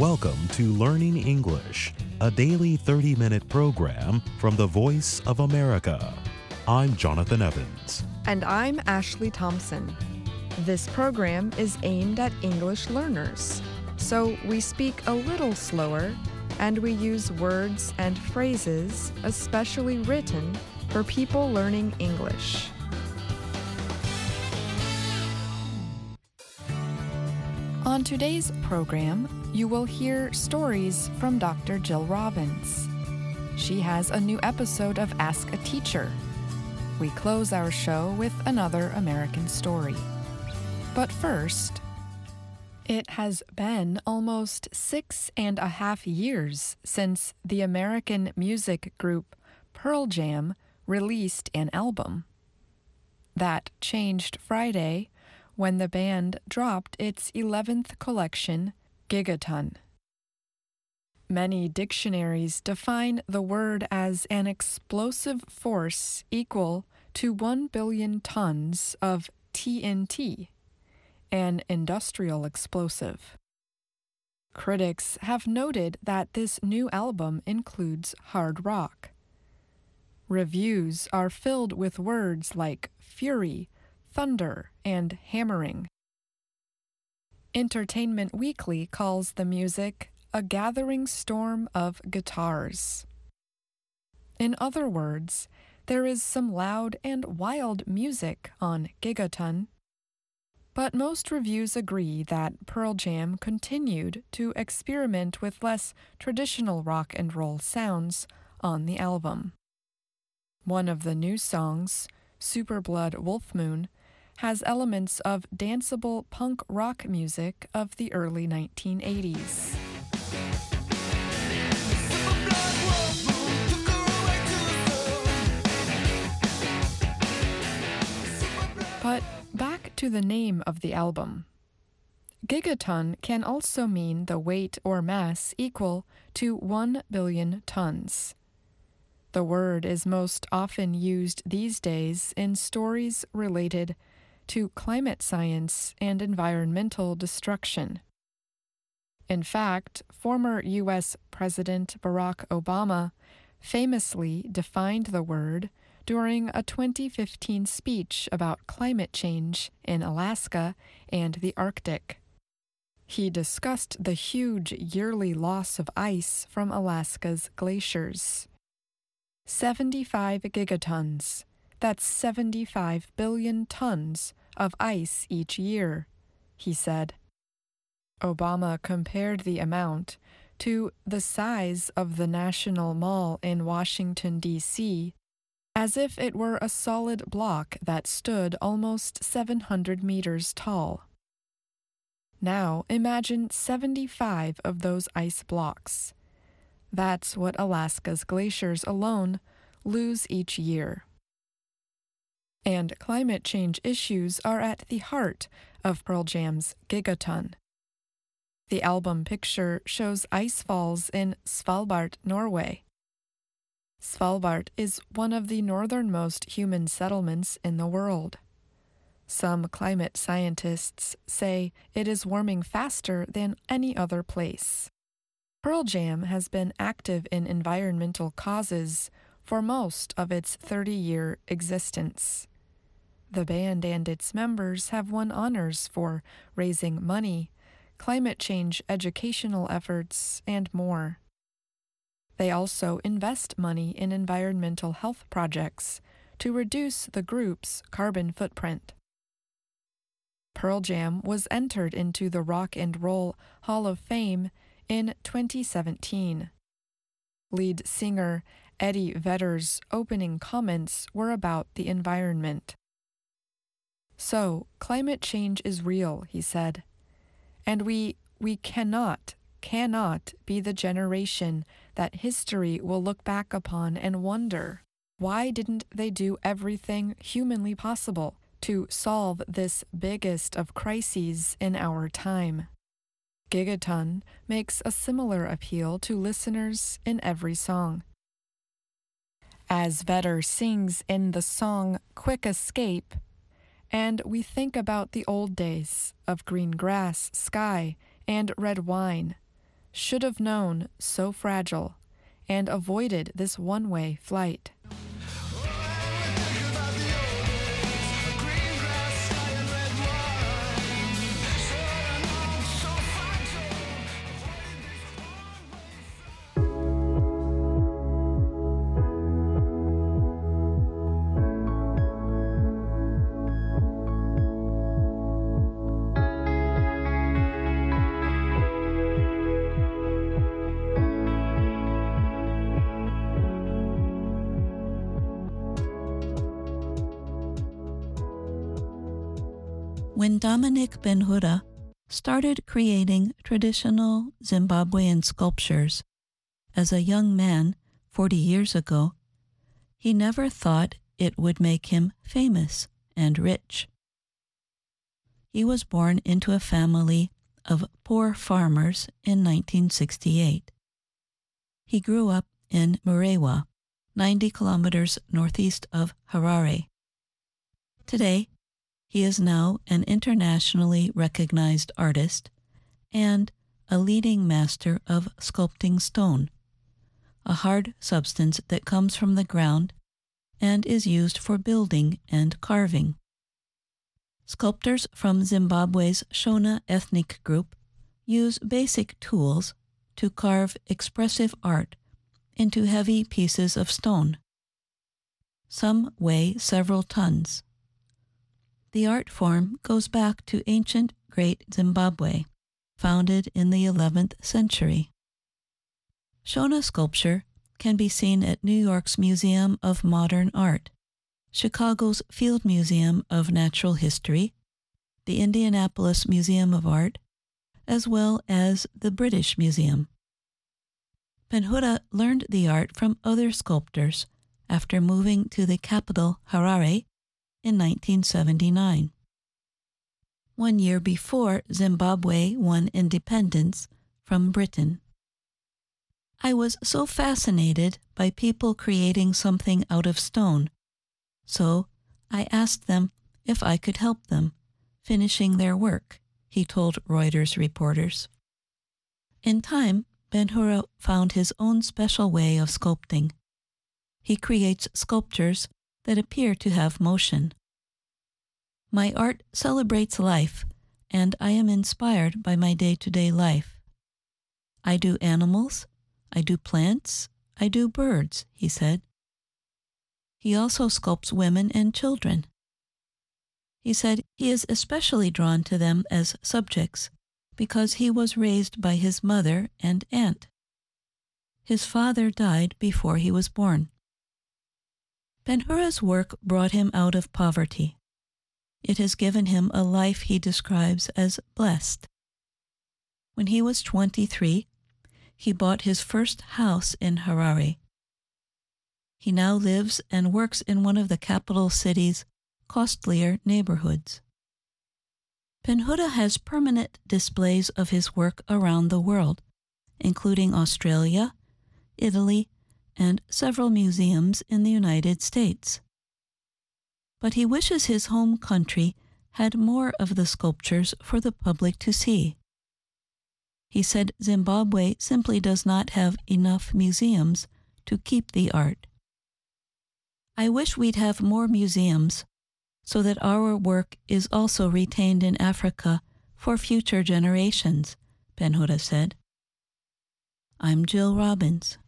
Welcome to Learning English, a daily 30 minute program from the Voice of America. I'm Jonathan Evans. And I'm Ashley Thompson. This program is aimed at English learners, so we speak a little slower and we use words and phrases especially written for people learning English. On today's program, you will hear stories from Dr. Jill Robbins. She has a new episode of Ask a Teacher. We close our show with another American story. But first, it has been almost six and a half years since the American music group Pearl Jam released an album. That changed Friday when the band dropped its 11th collection, Gigaton. Many dictionaries define the word as an explosive force equal to 1 billion tons of TNT, an industrial explosive. Critics have noted that this new album includes hard rock. Reviews are filled with words like fury, thunder, and hammering. Entertainment Weekly calls the music a gathering storm of guitars. In other words, there is some loud and wild music on Gigaton. But most reviews agree that Pearl Jam continued to experiment with less traditional rock and roll sounds on the album. One of the new songs, Superblood Wolf Moon, has elements of danceable punk rock music of the early 1980s. But back to the name of the album. Gigaton can also mean the weight or mass equal to 1 billion tons. The word is most often used these days in stories related to climate science and environmental destruction. In fact, former U.S. President Barack Obama famously defined the word during a 2015 speech about climate change in Alaska and the Arctic. He discussed the huge yearly loss of ice from Alaska's glaciers. 75 gigatons, that's 75 billion tons of ice each year, he said. Obama compared the amount to the size of the National Mall in Washington, D.C., as if it were a solid block that stood almost 700 meters tall. Now imagine 75 of those ice blocks. That's what Alaska's glaciers alone lose each year and climate change issues are at the heart of Pearl Jam's Gigaton. The album picture shows ice falls in Svalbard, Norway. Svalbard is one of the northernmost human settlements in the world. Some climate scientists say it is warming faster than any other place. Pearl Jam has been active in environmental causes for most of its 30 year existence. The band and its members have won honors for raising money, climate change educational efforts, and more. They also invest money in environmental health projects to reduce the group's carbon footprint. Pearl Jam was entered into the Rock and Roll Hall of Fame in 2017. Lead singer Eddie Vedder's opening comments were about the environment. So, climate change is real, he said. And we we cannot cannot be the generation that history will look back upon and wonder why didn't they do everything humanly possible to solve this biggest of crises in our time? Gigaton makes a similar appeal to listeners in every song. As Vedder sings in the song Quick Escape, and we think about the old days of green grass, sky, and red wine, should have known so fragile and avoided this one way flight. When Dominic Benhura started creating traditional Zimbabwean sculptures as a young man 40 years ago, he never thought it would make him famous and rich. He was born into a family of poor farmers in 1968. He grew up in Murewa, 90 kilometers northeast of Harare. Today, he is now an internationally recognized artist and a leading master of sculpting stone, a hard substance that comes from the ground and is used for building and carving. Sculptors from Zimbabwe's Shona ethnic group use basic tools to carve expressive art into heavy pieces of stone. Some weigh several tons. The art form goes back to ancient Great Zimbabwe, founded in the 11th century. Shona sculpture can be seen at New York's Museum of Modern Art, Chicago's Field Museum of Natural History, the Indianapolis Museum of Art, as well as the British Museum. Benhura learned the art from other sculptors after moving to the capital, Harare, in 1979. One year before Zimbabwe won independence from Britain. I was so fascinated by people creating something out of stone, so I asked them if I could help them finishing their work, he told Reuters reporters. In time, Benhura found his own special way of sculpting. He creates sculptures that appear to have motion. My art celebrates life, and I am inspired by my day to day life. I do animals, I do plants, I do birds, he said. He also sculpts women and children. He said he is especially drawn to them as subjects because he was raised by his mother and aunt. His father died before he was born. Benhura's work brought him out of poverty. It has given him a life he describes as blessed. When he was 23, he bought his first house in Harare. He now lives and works in one of the capital city's costlier neighborhoods. Benhura has permanent displays of his work around the world, including Australia, Italy, and several museums in the United States. But he wishes his home country had more of the sculptures for the public to see. He said Zimbabwe simply does not have enough museums to keep the art. I wish we'd have more museums so that our work is also retained in Africa for future generations, Ben Benhura said. I'm Jill Robbins.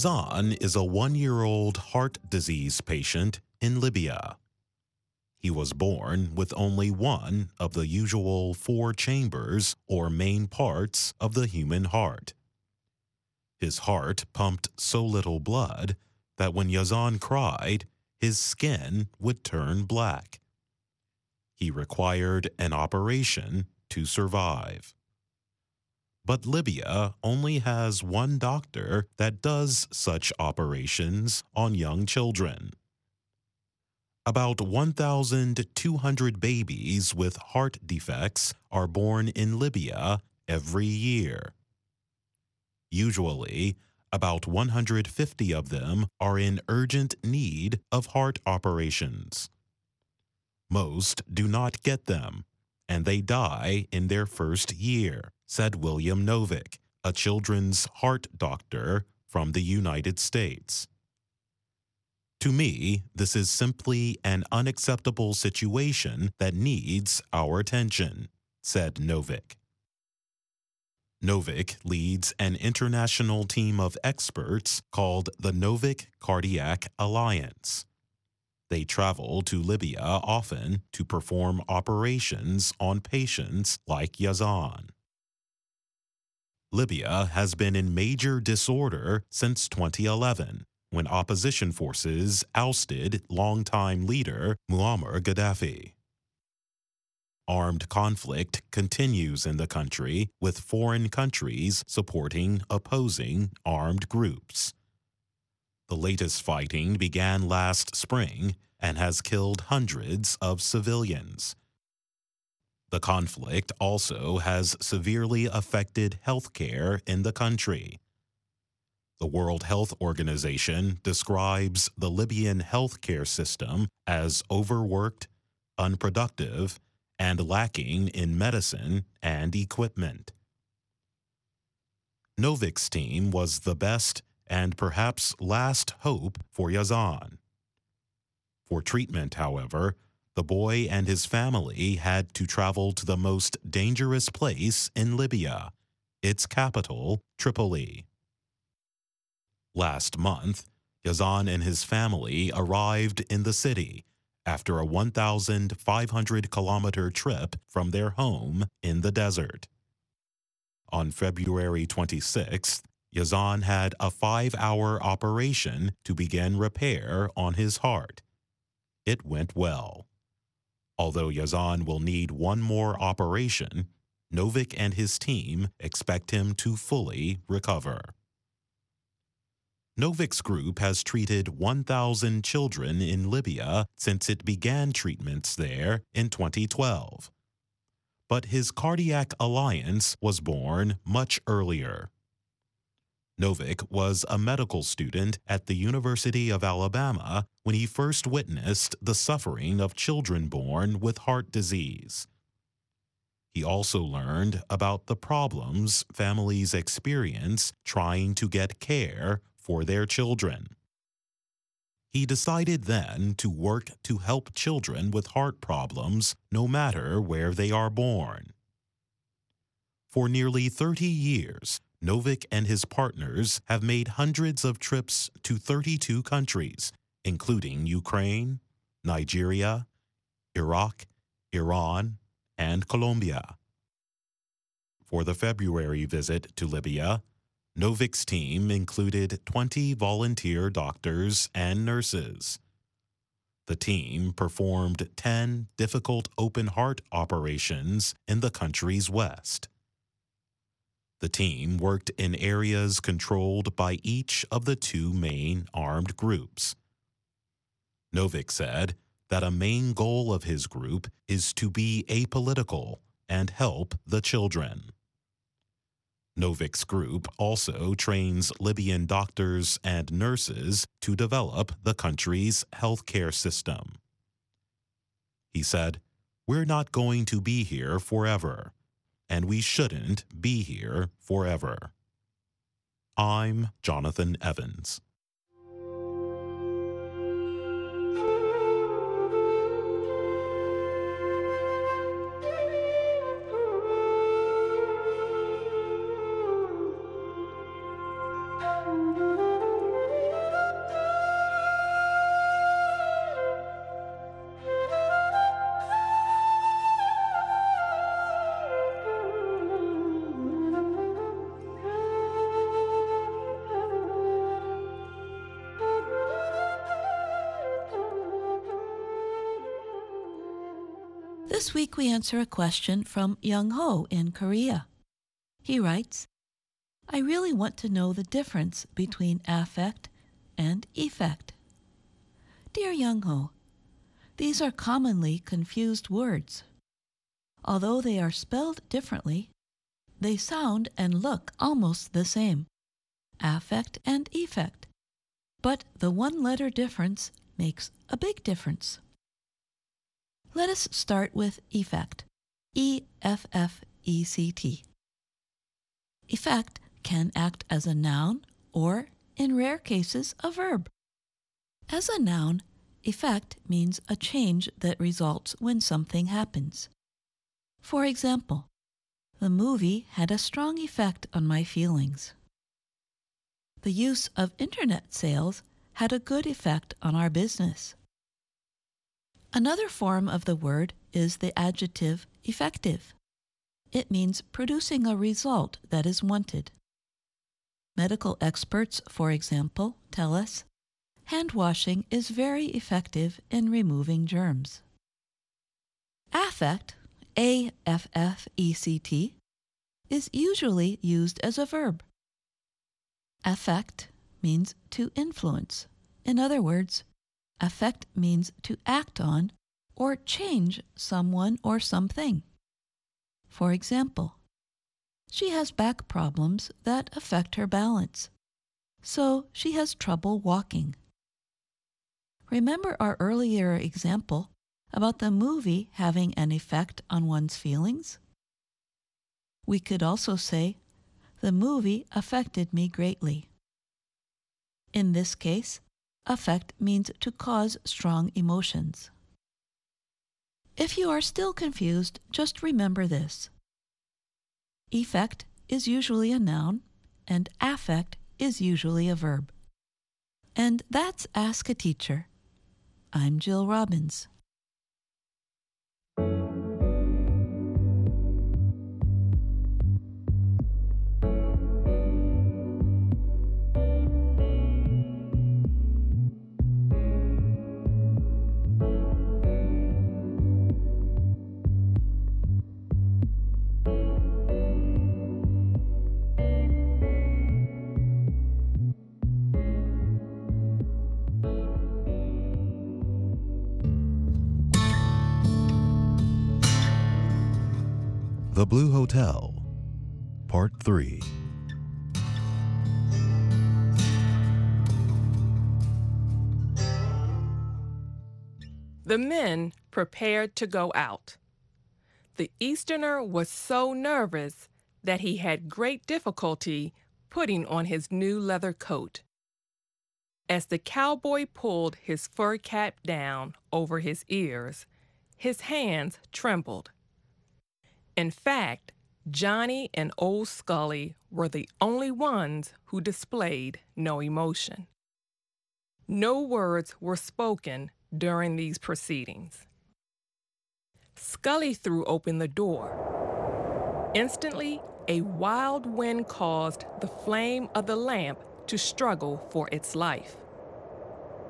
Yazan is a one year old heart disease patient in Libya. He was born with only one of the usual four chambers or main parts of the human heart. His heart pumped so little blood that when Yazan cried, his skin would turn black. He required an operation to survive. But Libya only has one doctor that does such operations on young children. About 1,200 babies with heart defects are born in Libya every year. Usually, about 150 of them are in urgent need of heart operations. Most do not get them, and they die in their first year, said William Novick, a children's heart doctor from the United States. To me, this is simply an unacceptable situation that needs our attention, said Novick. Novick leads an international team of experts called the Novick Cardiac Alliance. They travel to Libya often to perform operations on patients like Yazan. Libya has been in major disorder since 2011 when opposition forces ousted longtime leader Muammar Gaddafi. Armed conflict continues in the country, with foreign countries supporting opposing armed groups. The latest fighting began last spring and has killed hundreds of civilians. The conflict also has severely affected healthcare in the country. The World Health Organization describes the Libyan healthcare system as overworked, unproductive, and lacking in medicine and equipment. Novick's team was the best and perhaps last hope for Yazan. For treatment, however, the boy and his family had to travel to the most dangerous place in Libya, its capital, Tripoli. Last month, Yazan and his family arrived in the city after a 1,500 kilometer trip from their home in the desert. On February 26th, Yazan had a five hour operation to begin repair on his heart. It went well. Although Yazan will need one more operation, Novick and his team expect him to fully recover. Novick's group has treated 1,000 children in Libya since it began treatments there in 2012. But his cardiac alliance was born much earlier. Novick was a medical student at the University of Alabama when he first witnessed the suffering of children born with heart disease. He also learned about the problems families experience trying to get care for their children. He decided then to work to help children with heart problems no matter where they are born. For nearly 30 years, Novick and his partners have made hundreds of trips to 32 countries, including Ukraine, Nigeria, Iraq, Iran, and Colombia. For the February visit to Libya, Novick's team included 20 volunteer doctors and nurses. The team performed 10 difficult open heart operations in the country's west. The team worked in areas controlled by each of the two main armed groups. Novick said that a main goal of his group is to be apolitical and help the children. Novick's group also trains Libyan doctors and nurses to develop the country's healthcare system. He said, We're not going to be here forever, and we shouldn't be here forever. I'm Jonathan Evans. This week we answer a question from Young Ho in Korea. He writes, I really want to know the difference between affect and effect. Dear Young Ho, these are commonly confused words. Although they are spelled differently, they sound and look almost the same affect and effect. But the one letter difference makes a big difference. Let us start with effect. E F F E C T. Effect can act as a noun or, in rare cases, a verb. As a noun, effect means a change that results when something happens. For example, the movie had a strong effect on my feelings. The use of internet sales had a good effect on our business. Another form of the word is the adjective effective. It means producing a result that is wanted. Medical experts, for example, tell us hand washing is very effective in removing germs. Affect, A F F E C T, is usually used as a verb. Affect means to influence. In other words, Affect means to act on or change someone or something. For example, she has back problems that affect her balance, so she has trouble walking. Remember our earlier example about the movie having an effect on one's feelings? We could also say, the movie affected me greatly. In this case, Affect means to cause strong emotions. If you are still confused, just remember this. Effect is usually a noun, and affect is usually a verb. And that's Ask a Teacher. I'm Jill Robbins. The Blue Hotel, Part 3. The men prepared to go out. The Easterner was so nervous that he had great difficulty putting on his new leather coat. As the cowboy pulled his fur cap down over his ears, his hands trembled. In fact, Johnny and Old Scully were the only ones who displayed no emotion. No words were spoken during these proceedings. Scully threw open the door. Instantly, a wild wind caused the flame of the lamp to struggle for its life.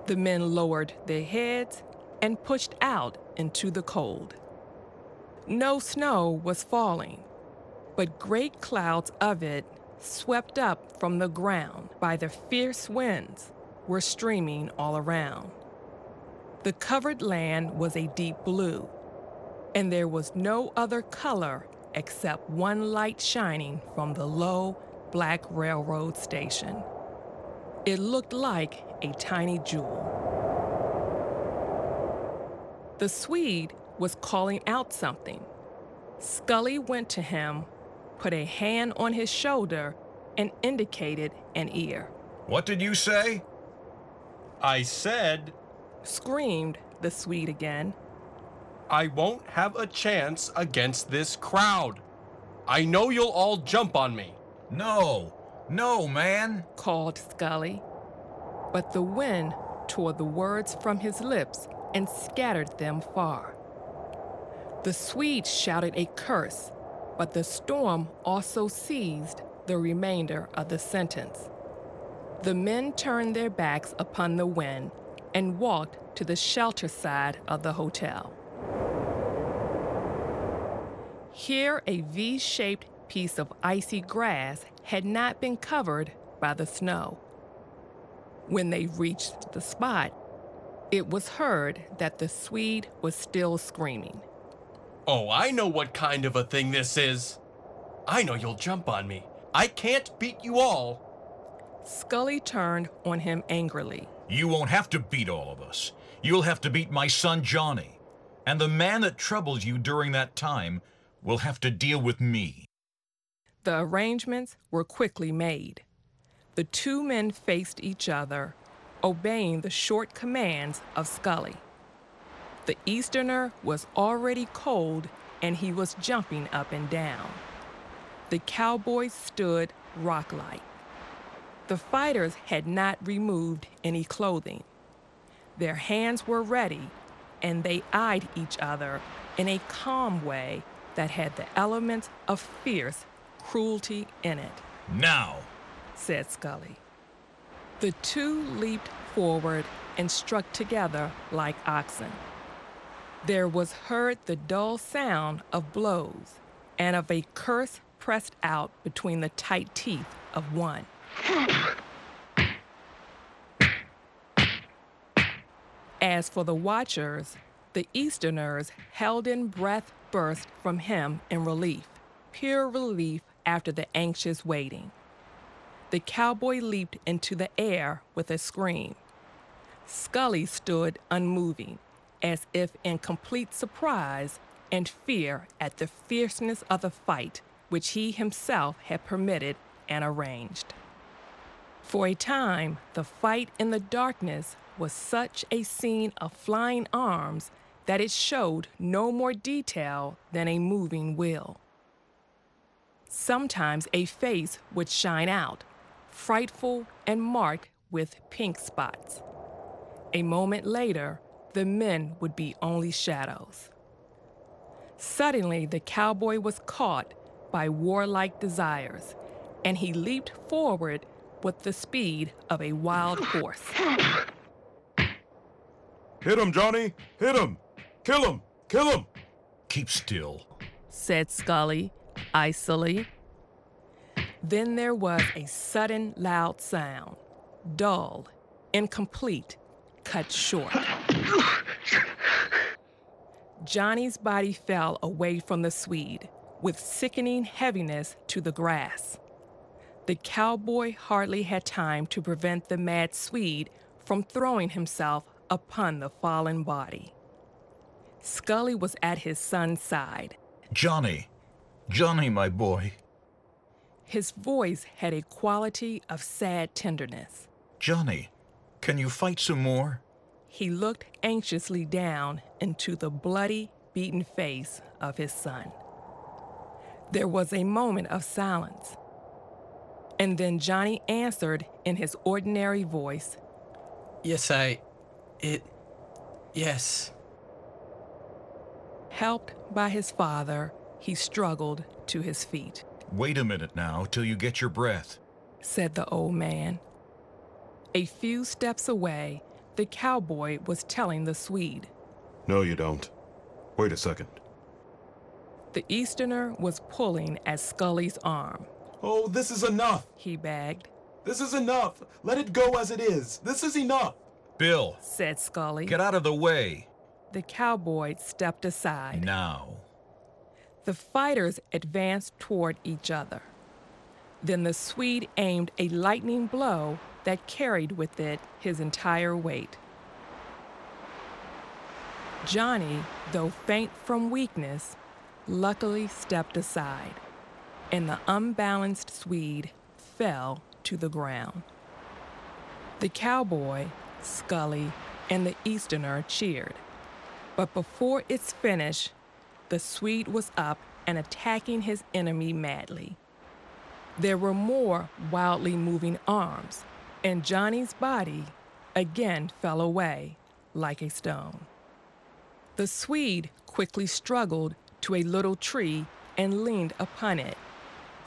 The men lowered their heads and pushed out into the cold. No snow was falling, but great clouds of it, swept up from the ground by the fierce winds, were streaming all around. The covered land was a deep blue, and there was no other color except one light shining from the low, black railroad station. It looked like a tiny jewel. The Swede was calling out something. Scully went to him, put a hand on his shoulder, and indicated an ear. What did you say? I said, screamed the Swede again. I won't have a chance against this crowd. I know you'll all jump on me. No, no, man, called Scully. But the wind tore the words from his lips and scattered them far. The Swedes shouted a curse, but the storm also seized the remainder of the sentence. The men turned their backs upon the wind and walked to the shelter side of the hotel. Here, a V shaped piece of icy grass had not been covered by the snow. When they reached the spot, it was heard that the Swede was still screaming. Oh, I know what kind of a thing this is. I know you'll jump on me. I can't beat you all. Scully turned on him angrily. You won't have to beat all of us. You'll have to beat my son Johnny. And the man that troubled you during that time will have to deal with me. The arrangements were quickly made. The two men faced each other, obeying the short commands of Scully. The Easterner was already cold and he was jumping up and down. The cowboys stood rock like. The fighters had not removed any clothing. Their hands were ready, and they eyed each other in a calm way that had the elements of fierce cruelty in it. Now, said Scully. The two leaped forward and struck together like oxen. There was heard the dull sound of blows and of a curse pressed out between the tight teeth of one. As for the watchers, the Easterners held in breath burst from him in relief, pure relief after the anxious waiting. The cowboy leaped into the air with a scream. Scully stood unmoving, as if in complete surprise and fear at the fierceness of the fight which he himself had permitted and arranged. For a time, the fight in the darkness was such a scene of flying arms that it showed no more detail than a moving wheel. Sometimes a face would shine out, frightful and marked with pink spots. A moment later, the men would be only shadows. Suddenly, the cowboy was caught by warlike desires, and he leaped forward with the speed of a wild horse. Hit him, Johnny! Hit him! Kill him! Kill him! keep still. said Scully, icily. Then there was a sudden loud sound, dull, incomplete, cut short. Johnny's body fell away from the Swede with sickening heaviness to the grass. The cowboy hardly had time to prevent the mad Swede from throwing himself upon the fallen body. Scully was at his son's side. Johnny, Johnny, my boy. His voice had a quality of sad tenderness. Johnny, can you fight some more? He looked anxiously down into the bloody, beaten face of his son. There was a moment of silence. And then Johnny answered in his ordinary voice, Yes, I. It. Yes. Helped by his father, he struggled to his feet. Wait a minute now till you get your breath. said the old man. A few steps away, the cowboy was telling the Swede. No, you don't. Wait a second. The Easterner was pulling at Scully's arm. Oh, this is enough! He begged, This is enough! Let it go as it is! This is enough! Bill, said Scully. get out of the way. The cowboy stepped aside. Now. The fighters advanced toward each other. Then the Swede aimed a lightning blow that carried with it his entire weight. Johnny, though faint from weakness, luckily stepped aside, and the unbalanced Swede fell to the ground. The cowboy, Scully, and the Easterner cheered. But before its finish, the Swede was up and attacking his enemy madly. There were more wildly moving arms, and Johnny's body again fell away like a stone. The Swede quickly struggled to a little tree and leaned upon it,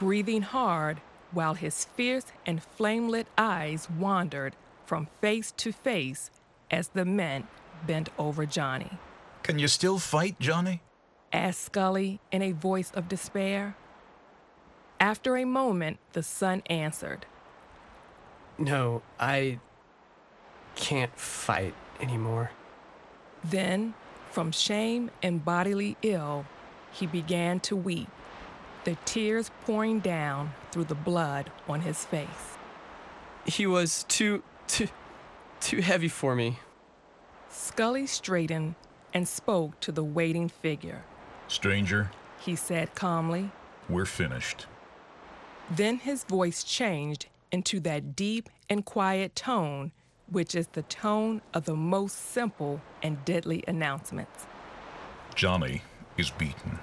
breathing hard while his fierce and flame lit eyes wandered from face to face as the men bent over Johnny. Can you still fight, Johnny? asked Scully in a voice of despair. After a moment, the son answered, No, I can't fight anymore. Then, from shame and bodily ill, he began to weep, the tears pouring down through the blood on his face. He was too, too, too heavy for me. Scully straightened and spoke to the waiting figure. Stranger, He said calmly. we're finished. Then his voice changed into that deep and quiet tone, which is the tone of the most simple and deadly announcements. Johnny is beaten.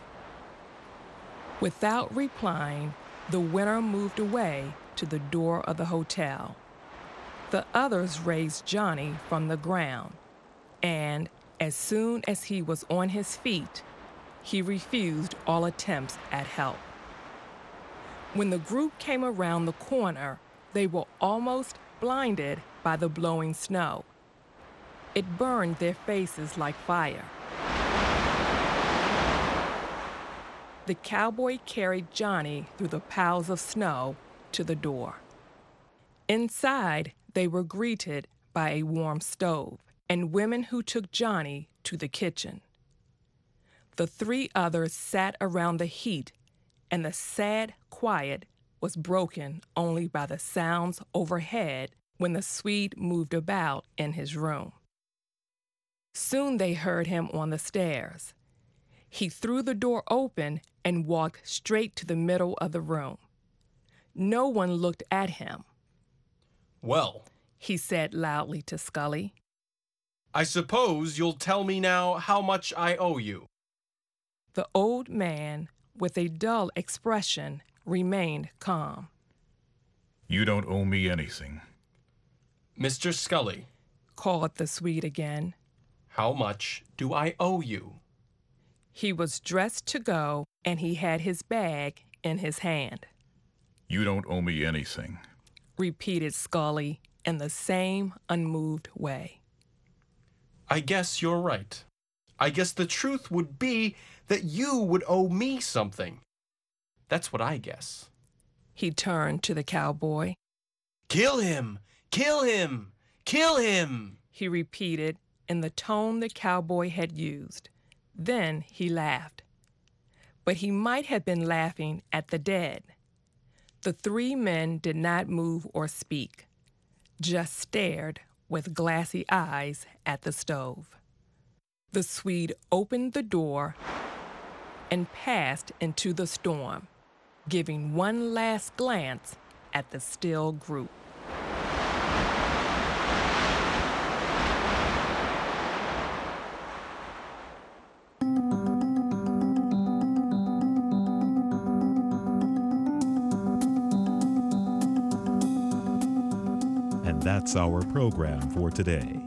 Without replying, the winner moved away to the door of the hotel. The others raised Johnny from the ground, and as soon as he was on his feet, he refused all attempts at help. When the group came around the corner, they were almost blinded by the blowing snow. It burned their faces like fire. The cowboy carried Johnny through the piles of snow to the door. Inside, they were greeted by a warm stove and women who took Johnny to the kitchen. The three others sat around the heat, and the sad quiet was broken only by the sounds overhead when the Swede moved about in his room. Soon they heard him on the stairs. He threw the door open and walked straight to the middle of the room. No one looked at him, Well, he said loudly to Scully. I suppose you'll tell me now how much I owe you. The old man, with a dull expression, remained calm. You don't owe me anything. Mr. Scully, Called the Swede again. how much do I owe you? He was dressed to go, and he had his bag in his hand. You don't owe me anything. Repeated Scully in the same unmoved way. I guess you're right. I guess the truth would be that you would owe me something. That's what I guess. He turned to the cowboy. Kill him! Kill him! Kill him! He repeated in the tone the cowboy had used. Then he laughed. But he might have been laughing at the dead. The three men did not move or speak, just stared with glassy eyes at the stove. The Swede opened the door and passed into the storm, giving one last glance at the still group. And that's our program for today.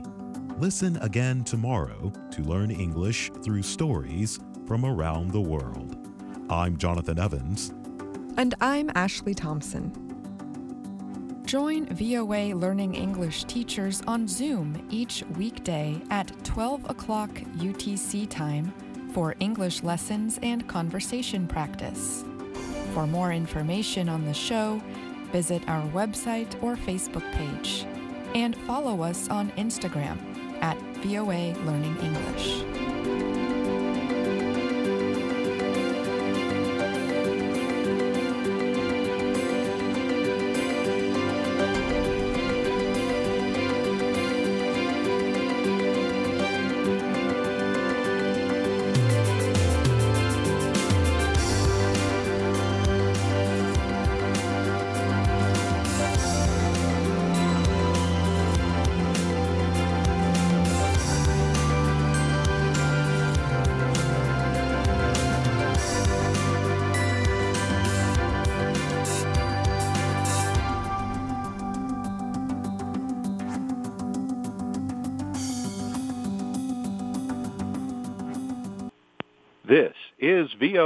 Listen again tomorrow to learn English through stories from around the world. I'm Jonathan Evans. And I'm Ashley Thompson. Join VOA Learning English teachers on Zoom each weekday at 12 o'clock UTC time for English lessons and conversation practice. For more information on the show, visit our website or Facebook page and follow us on Instagram at VOA Learning English. VOA